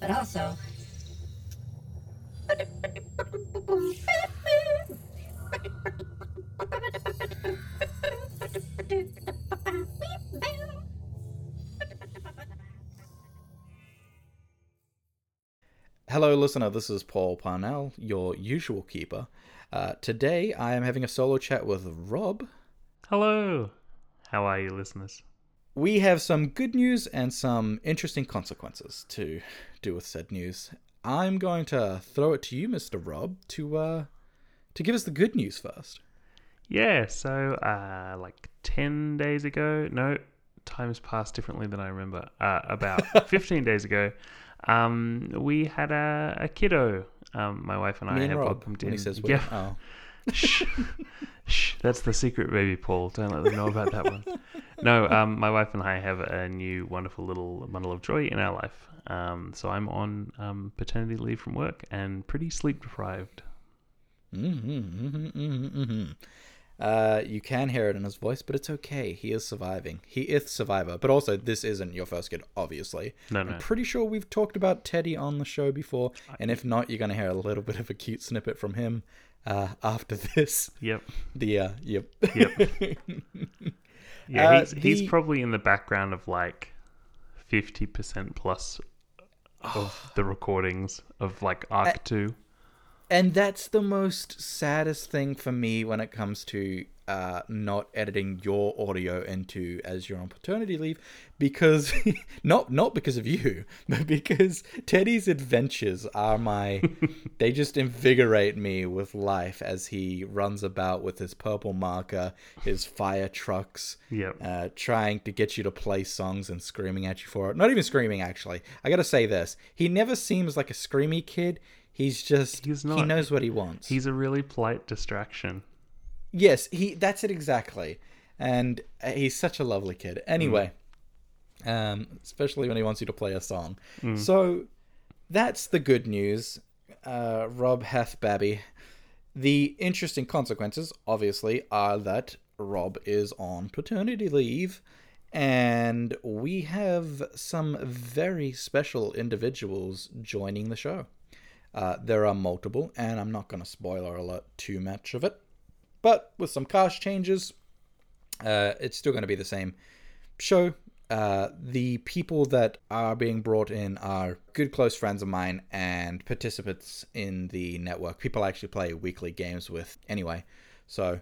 But also. Hello, listener. This is Paul Parnell, your usual keeper. Uh, today, I am having a solo chat with Rob. Hello. How are you, listeners? We have some good news and some interesting consequences to do with said news. I'm going to throw it to you, Mr. Rob, to uh, to give us the good news first. Yeah, so uh, like 10 days ago, no, time's passed differently than I remember. Uh, about 15 days ago, um, we had a, a kiddo. Um, my wife and I and have Rob, welcomed in. he says yeah. Oh. Shh. Shh. That's the secret, baby Paul. Don't let them know about that one. No, um, my wife and I have a new wonderful little bundle of joy in our life. Um, so I'm on um, paternity leave from work and pretty sleep deprived. Mm-hmm, mm-hmm, mm-hmm, mm-hmm. Uh, you can hear it in his voice, but it's okay. He is surviving. He is survivor. But also, this isn't your first kid, obviously. No, no. I'm pretty sure we've talked about Teddy on the show before, and if not, you're gonna hear a little bit of a cute snippet from him uh, after this. Yep. The uh, yep. Yep. Yeah, Uh, he's, he's probably in the background of like 50% plus of the recordings of like Arc 2. And that's the most saddest thing for me when it comes to uh, not editing your audio into as you're on paternity leave, because not not because of you, but because Teddy's adventures are my. they just invigorate me with life as he runs about with his purple marker, his fire trucks, Yep. uh, trying to get you to play songs and screaming at you for it. Not even screaming, actually. I gotta say this: he never seems like a screamy kid. He's just He's not, he knows what he wants. He's a really polite distraction. yes, he that's it exactly, and uh, he's such a lovely kid. Anyway, um, especially when he wants you to play a song. So that's the good news. Uh, Rob hath babby. The interesting consequences, obviously, are that Rob is on paternity leave, and we have some very special individuals joining the show. Uh, there are multiple, and I'm not going to spoiler alert too much of it, but with some cast changes, uh, it's still going to be the same show. Uh, the people that are being brought in are good close friends of mine and participants in the network. People I actually play weekly games with anyway. So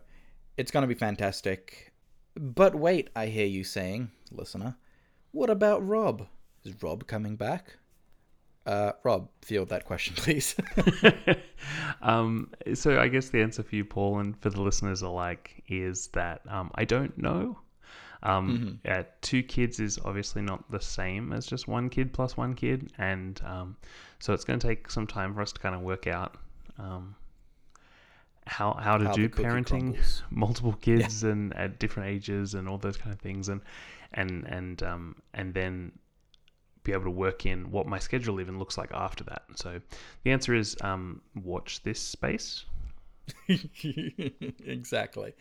it's going to be fantastic. But wait, I hear you saying, listener, what about Rob? Is Rob coming back? Uh, Rob, field that question, please. um, so I guess the answer for you, Paul, and for the listeners alike, is that um, I don't know. Um, uh, two kids is obviously not the same as just one kid plus one kid, and um, so it's going to take some time for us to kind of work out. Um, how how to How do parenting, crumbles. multiple kids and at different ages and all those kind of things, and and and um and then be able to work in what my schedule even looks like after that. So the answer is um watch this space. exactly.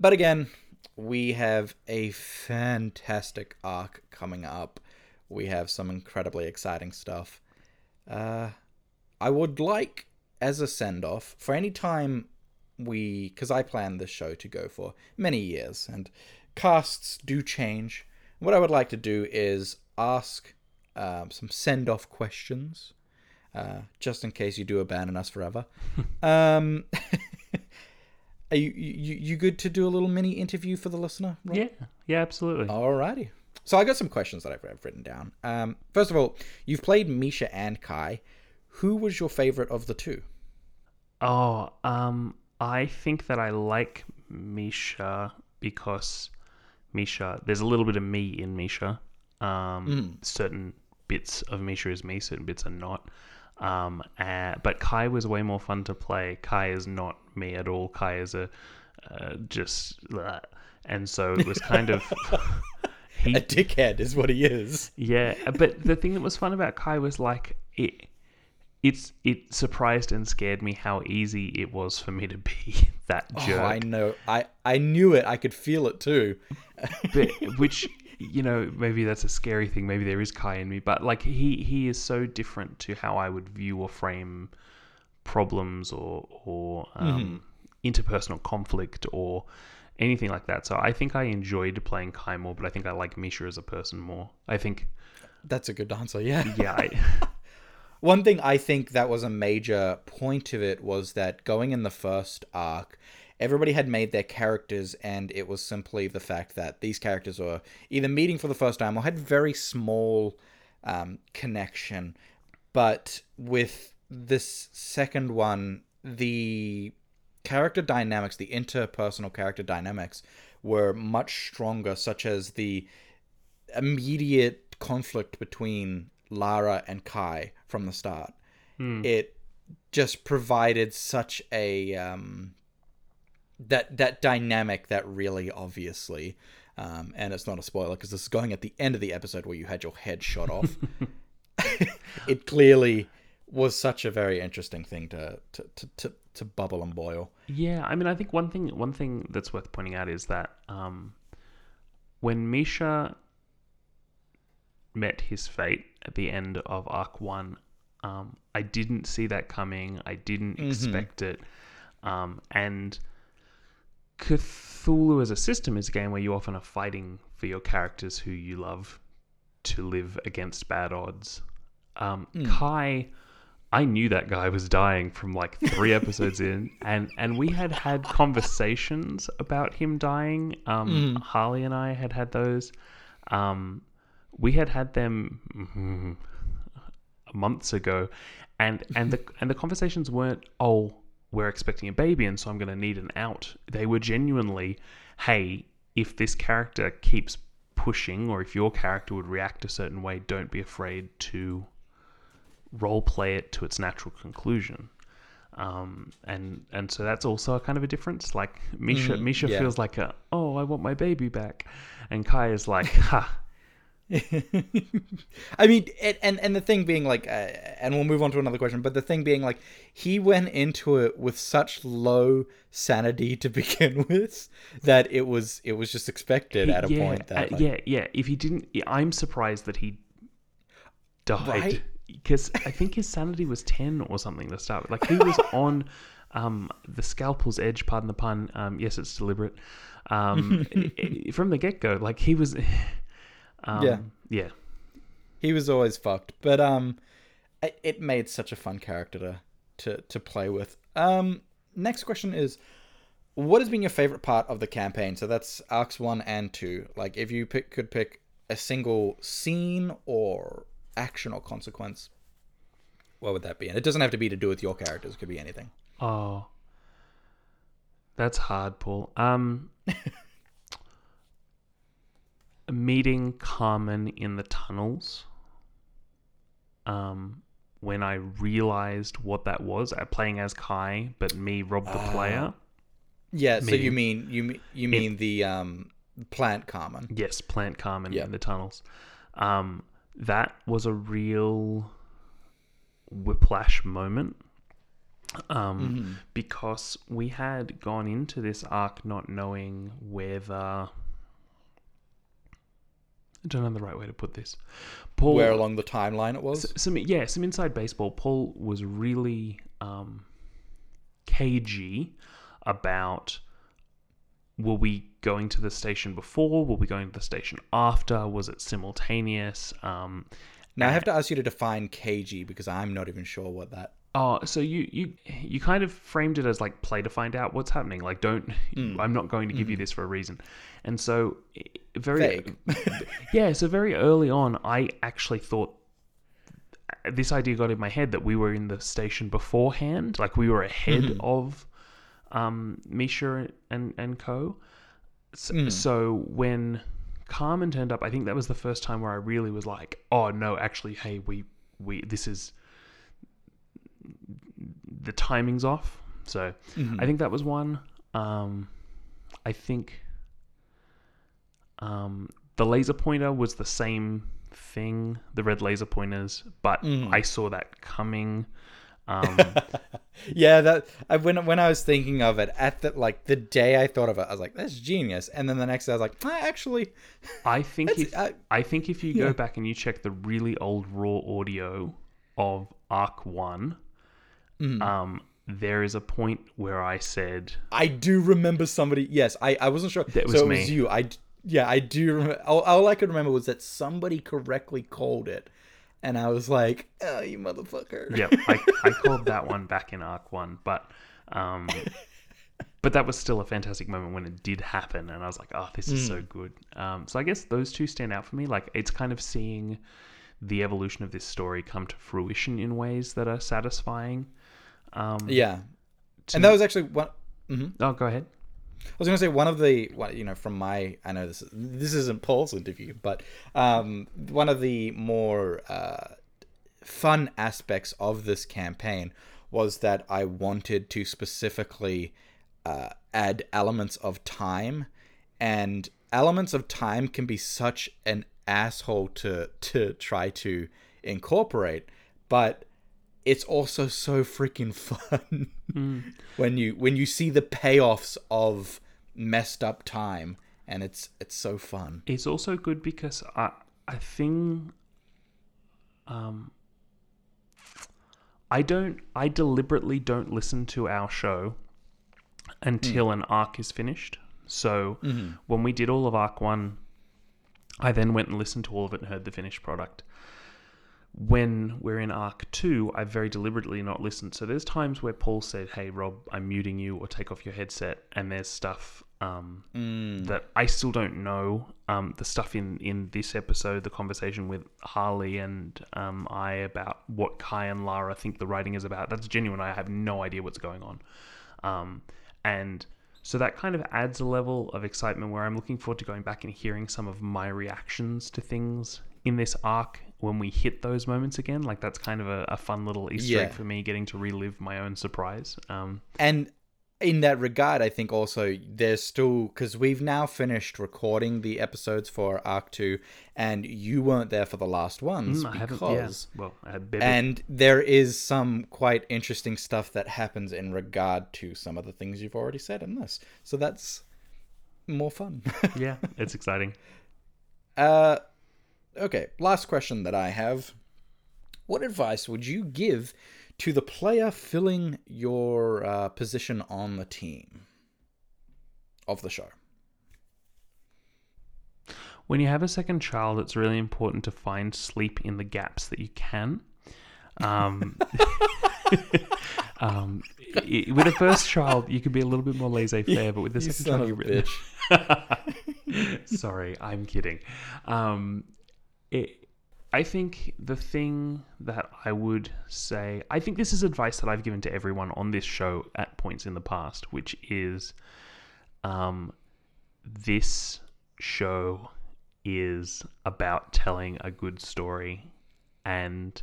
But again, we have a fantastic arc coming up. We have some incredibly exciting stuff. Uh, I would like, as a send off, for any time we. Because I planned this show to go for many years, and casts do change. What I would like to do is ask um, some send off questions, uh, just in case you do abandon us forever. um, are you, you you good to do a little mini interview for the listener? Rob? Yeah, yeah, absolutely. Alrighty. So I got some questions that I've, I've written down. Um, first of all, you've played Misha and Kai. Who was your favorite of the two? Oh, um, I think that I like Misha because Misha. There's a little bit of me in Misha. Um, certain bits of Misha is me, certain bits are not. Um, uh, but Kai was way more fun to play. Kai is not me at all. Kai is a uh, just, uh, and so it was kind of. he, A dickhead is what he is. yeah, but the thing that was fun about Kai was like it. It's it surprised and scared me how easy it was for me to be that jerk. Oh, I know. I I knew it. I could feel it too. but which you know maybe that's a scary thing maybe there is kai in me but like he he is so different to how i would view or frame problems or or um, interpersonal conflict or anything like that so i think i enjoyed playing kai more but i think i like misha as a person more i think That's a good answer. Yeah. yeah I, One thing I think that was a major point of it was that going in the first arc, everybody had made their characters, and it was simply the fact that these characters were either meeting for the first time or had very small um, connection. But with this second one, the character dynamics, the interpersonal character dynamics, were much stronger, such as the immediate conflict between Lara and Kai from the start. It just provided such a um, that that dynamic that really obviously, um, and it's not a spoiler because this is going at the end of the episode where you had your head shot off. it clearly was such a very interesting thing to to, to, to, to bubble and boil. Yeah, I mean, I think one thing one thing that's worth pointing out is that um, when Misha met his fate at the end of Arc One, um, I didn't see that coming. I didn't expect it, um, and Cthulhu as a system is a game where you often are fighting for your characters who you love to live against bad odds. Um, Kai, I knew that guy was dying from like three episodes in, and and we had had conversations about him dying. Um, Harley and I had had those. Um, we had had them mhm, months ago, and and the and the conversations weren't oh we're expecting a baby and so I'm going to need an out. They were genuinely, hey, if this character keeps pushing or if your character would react a certain way, don't be afraid to role play it to its natural conclusion. Um, and and so that's also a kind of a difference. Like Misha, Misha yeah. feels like a oh I want my baby back, and Kai is like ha I mean, and, and and the thing being like, uh, and we'll move on to another question. But the thing being like, he went into it with such low sanity to begin with that it was it was just expected at a yeah, point that uh, like, yeah, yeah. If he didn't, I'm surprised that he died Right? because I think his sanity was ten or something to start with. Like he was on um, the scalpel's edge. Pardon the pun. Um, yes, it's deliberate. Um, from the get go, like he was. Um, Yeah. yeah. he was always fucked. But um, it, it made such a fun character to to to play with. Um, next question is. What has been your favorite part of the campaign? So that's arcs one and two. Like, if you pick, could pick a single scene or action or consequence, what would that be? And it doesn't have to be to do with your characters; it could be anything. Oh, that's hard, Paul. Um, meeting Carmen in the tunnels. Um, when I realized what that was, uh, playing as Kai, but me Rob the player. Yeah, so you mean you mean you mean the um plant Carmen. Yes, Plant Carmen Yeah. in the tunnels. Um, that was a real whiplash moment. Um, Mm-hmm. because we had gone into this arc not knowing whether I don't know the right way to put this. Paul, Where along the timeline it was? Some yeah, some inside baseball. Paul was really um, cagey about were we going to the station before? Were we going to the station after? Was it simultaneous? Um, Now I have to ask you to define KG because I'm not even sure what that. Oh, so you you you kind of framed it as like play to find out what's happening. Like, don't hmm. I'm not going to give you hmm. this for a reason. And so, very yeah. So very early on, I actually thought this idea got in my head that we were in the station beforehand, like we were ahead mm-hmm. of um, Misha and and Co. So, hmm. so when Carmen turned up, I think that was the first time where I really was like, oh no, actually, hey, we we this is the timing's off. So I think that was one. Um, I think um, the laser pointer was the same thing, the red laser pointers, but I saw that coming. Um, Yeah, that I, when when I was thinking of it at the like the day I thought of it, I was like, "That's genius." And then the next day, I was like, ah, "Actually, I think if I- I, think if you yeah. go back and you check the really old raw audio of Arc One, Mm. um, there is a point where I said I do remember somebody. Yes, I I wasn't sure. That was so it me. was you. I yeah, I do remember. All, all I could remember was that somebody correctly called it, and I was like, "Oh, you motherfucker!" Yep, I, I called that one back in Arc One, but um, but that was still a fantastic moment when it did happen, and I was like, oh, this is so good. Um, so I guess those two stand out for me. Like it's kind of seeing the evolution of this story come to fruition in ways that are satisfying. Um, yeah. And that was actually one. mhm. Oh, go ahead. I was going to say one of the you know from my I know this this isn't Paul's interview, but um, one of the more uh, fun aspects of this campaign was that I wanted to specifically uh, add elements of time, and elements of time can be such an asshole to to try to incorporate, but it's also so freaking fun hmm. when you when you see the payoffs of messed up time and it's it's so fun It's also good because I I think um I don't I deliberately don't listen to our show until hmm. an arc is finished. So mm-hmm. when we did all of arc 1 I then went and listened to all of it and heard the finished product. When we're in arc 2, I very deliberately not listened. So there's times where Paul said, "Hey Rob, I'm muting you or take off your headset." And there's stuff um that I still don't know. Um, the stuff in in this episode, the conversation with Harley and um, I about what Kai and Lara think the writing is about. That's genuine. I have no idea what's going on, um, and so that kind of adds a level of excitement where I'm looking forward to going back and hearing some of my reactions to things in this arc when we hit those moments again. Like that's kind of a, a fun little Easter Yeah. egg for me, getting to relive my own surprise. Um, and in that regard i think also there's still because we've now finished recording the episodes for arc 2 and you weren't there for the last ones mm, I because Yeah. Well, I had Bebe. and there is some quite interesting stuff that happens in regard to some of the things you've already said in this so that's more fun yeah, it's exciting. Uh, okay. Last question that I have: What advice would you give to the player filling your uh, position on the team of the show? When you have a second child, it's really important to find sleep in the gaps that you can. Um, um, i- with a first child, you can be a little bit more laissez-faire, but with the second son child, of you a really... Sorry, I'm kidding. Um, it, I think the thing that I would say, I think this is advice that I've given to everyone on this show at points in the past, which is, um, this show is about telling a good story and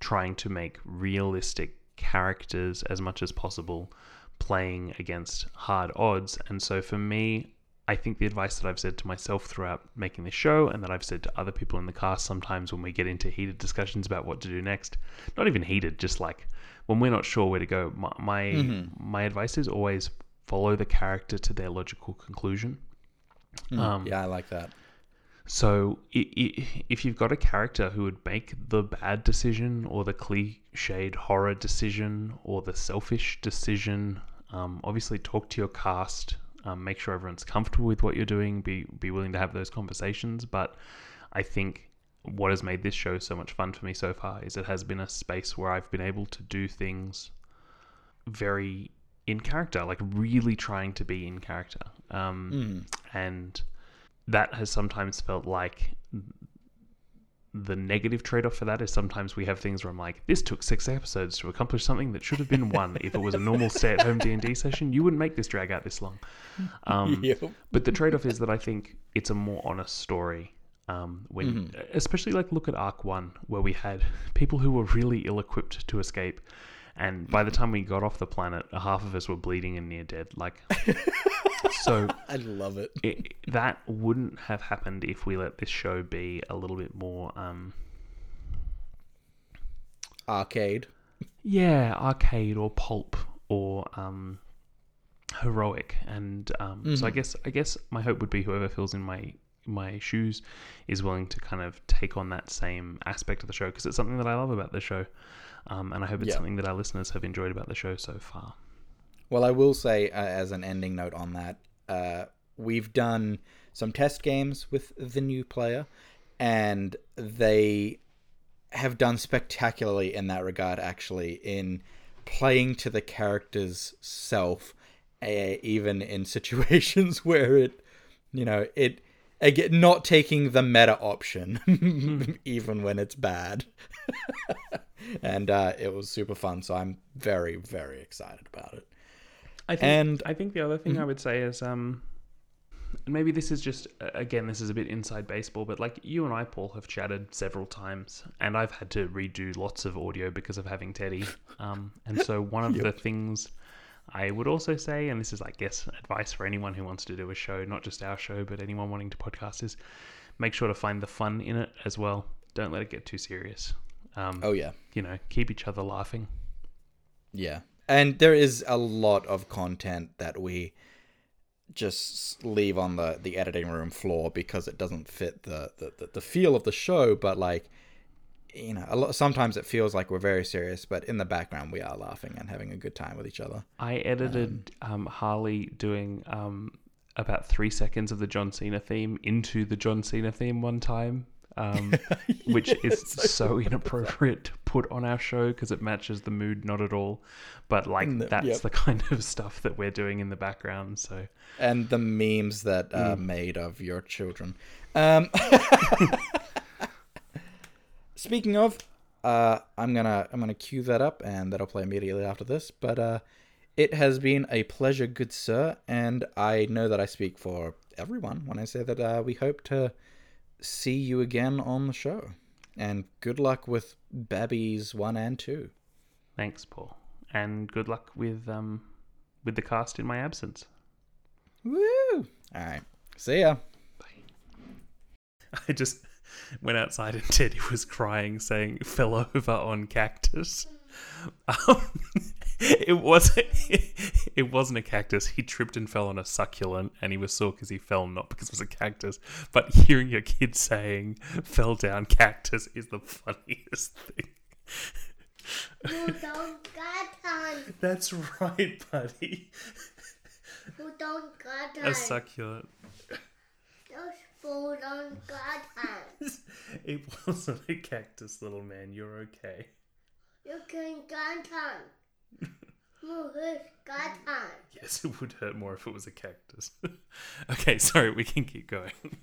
trying to make realistic characters as much as possible, playing against hard odds. And so for me, I think the advice that I've said to myself throughout making this show and that I've said to other people in the cast sometimes when we get into heated discussions about what to do next, not even heated, just like when we're not sure where to go, my my, Mhm. my advice is always follow the character to their logical conclusion. Mm, Um, yeah, I like that. So, i- i- if you've got a character who would make the bad decision, or the cliched horror decision, or the selfish decision, um, obviously talk to your cast. Um, make sure everyone's comfortable with what you're doing. Be be willing to have those conversations. But I think what has made this show so much fun for me so far is it has been a space where I've been able to do things very in character, like really trying to be in character. Um, Mm. And that has sometimes felt like the negative trade-off for that is sometimes we have things where I'm like, this took six episodes to accomplish something that should have been one. if it was a normal stay-at-home D&D session, you wouldn't make this drag out this long. Um, Yep. But the trade-off is that I think it's a more honest story. Um, when, especially like look at Arc One, where we had people who were really ill-equipped to escape, and by the time we got off the planet, half of us were bleeding and near dead. Like, so I love it. it, that wouldn't have happened if we let this show be a little bit more um Arcade. yeah arcade or pulp or um heroic and um so i Mhm. guess i guess my hope would be whoever fills in my my shoes is willing to kind of take on that same aspect of the show because it's something that i love about the show um, and i hope it's Yeah. something that our listeners have enjoyed about the show so far Well, I will say, uh, as an ending note on that, uh, we've done some test games with the new player, and they have done spectacularly in that regard, actually, in playing to the character's self, uh, even in situations where it, you know, it. Again, not taking the meta option, even when it's bad. and uh, it was super fun, so I'm very, very excited about it. I think, And- I think the other thing I Mhm. would say is, um, and maybe this is just again, this is a bit inside baseball, but like you and I, Paul, have chatted several times, and I've had to redo lots of audio because of having Teddy. Um, and so one of the things I would also say, and this is, I guess, advice for anyone who wants to do a show, not just our show, but anyone wanting to podcast, is make sure to find the fun in it as well. Don't let it get too serious. Um, Oh yeah, you know, keep each other laughing. yeah. And there is a lot of content that we just leave on the the editing room floor because it doesn't fit the the, the, the feel of the show. But like, you know, a lot, sometimes it feels like we're very serious, but in the background we are laughing and having a good time with each other. I edited um, Harley doing um, about three seconds of the John Cena theme into the John Cena theme one time, um, which is so inappropriate to put on our show because it matches the mood not at all. But like No, that's yep. the kind of stuff that we're doing in the background. So and the memes that Mm. made of your children. Speaking of, uh, I'm gonna I'm gonna cue that up, and that'll play immediately after this. But uh, it has been a pleasure, good sir, and I know that I speak for everyone when I say that uh, we hope to see you again on the show. And good luck with Babbies one and two. thanks, Paul, and good luck with um, with the cast in my absence. Woo! All right, see ya. Bye. I just went outside and Teddy was crying, saying "fell over on cactus." Um, it wasn't. It wasn't a cactus. He tripped and fell on a succulent, and he was sore because he fell, not because it was a cactus. But hearing your kid saying "fell down cactus" is the funniest thing. You don't got time. That's right, buddy. You don't got time. A succulent. Just on time. It wasn't a cactus, little man. You're okay. You can time. You got time. Yes, it would hurt more if it was a cactus. okay, sorry, we can keep going. Mm.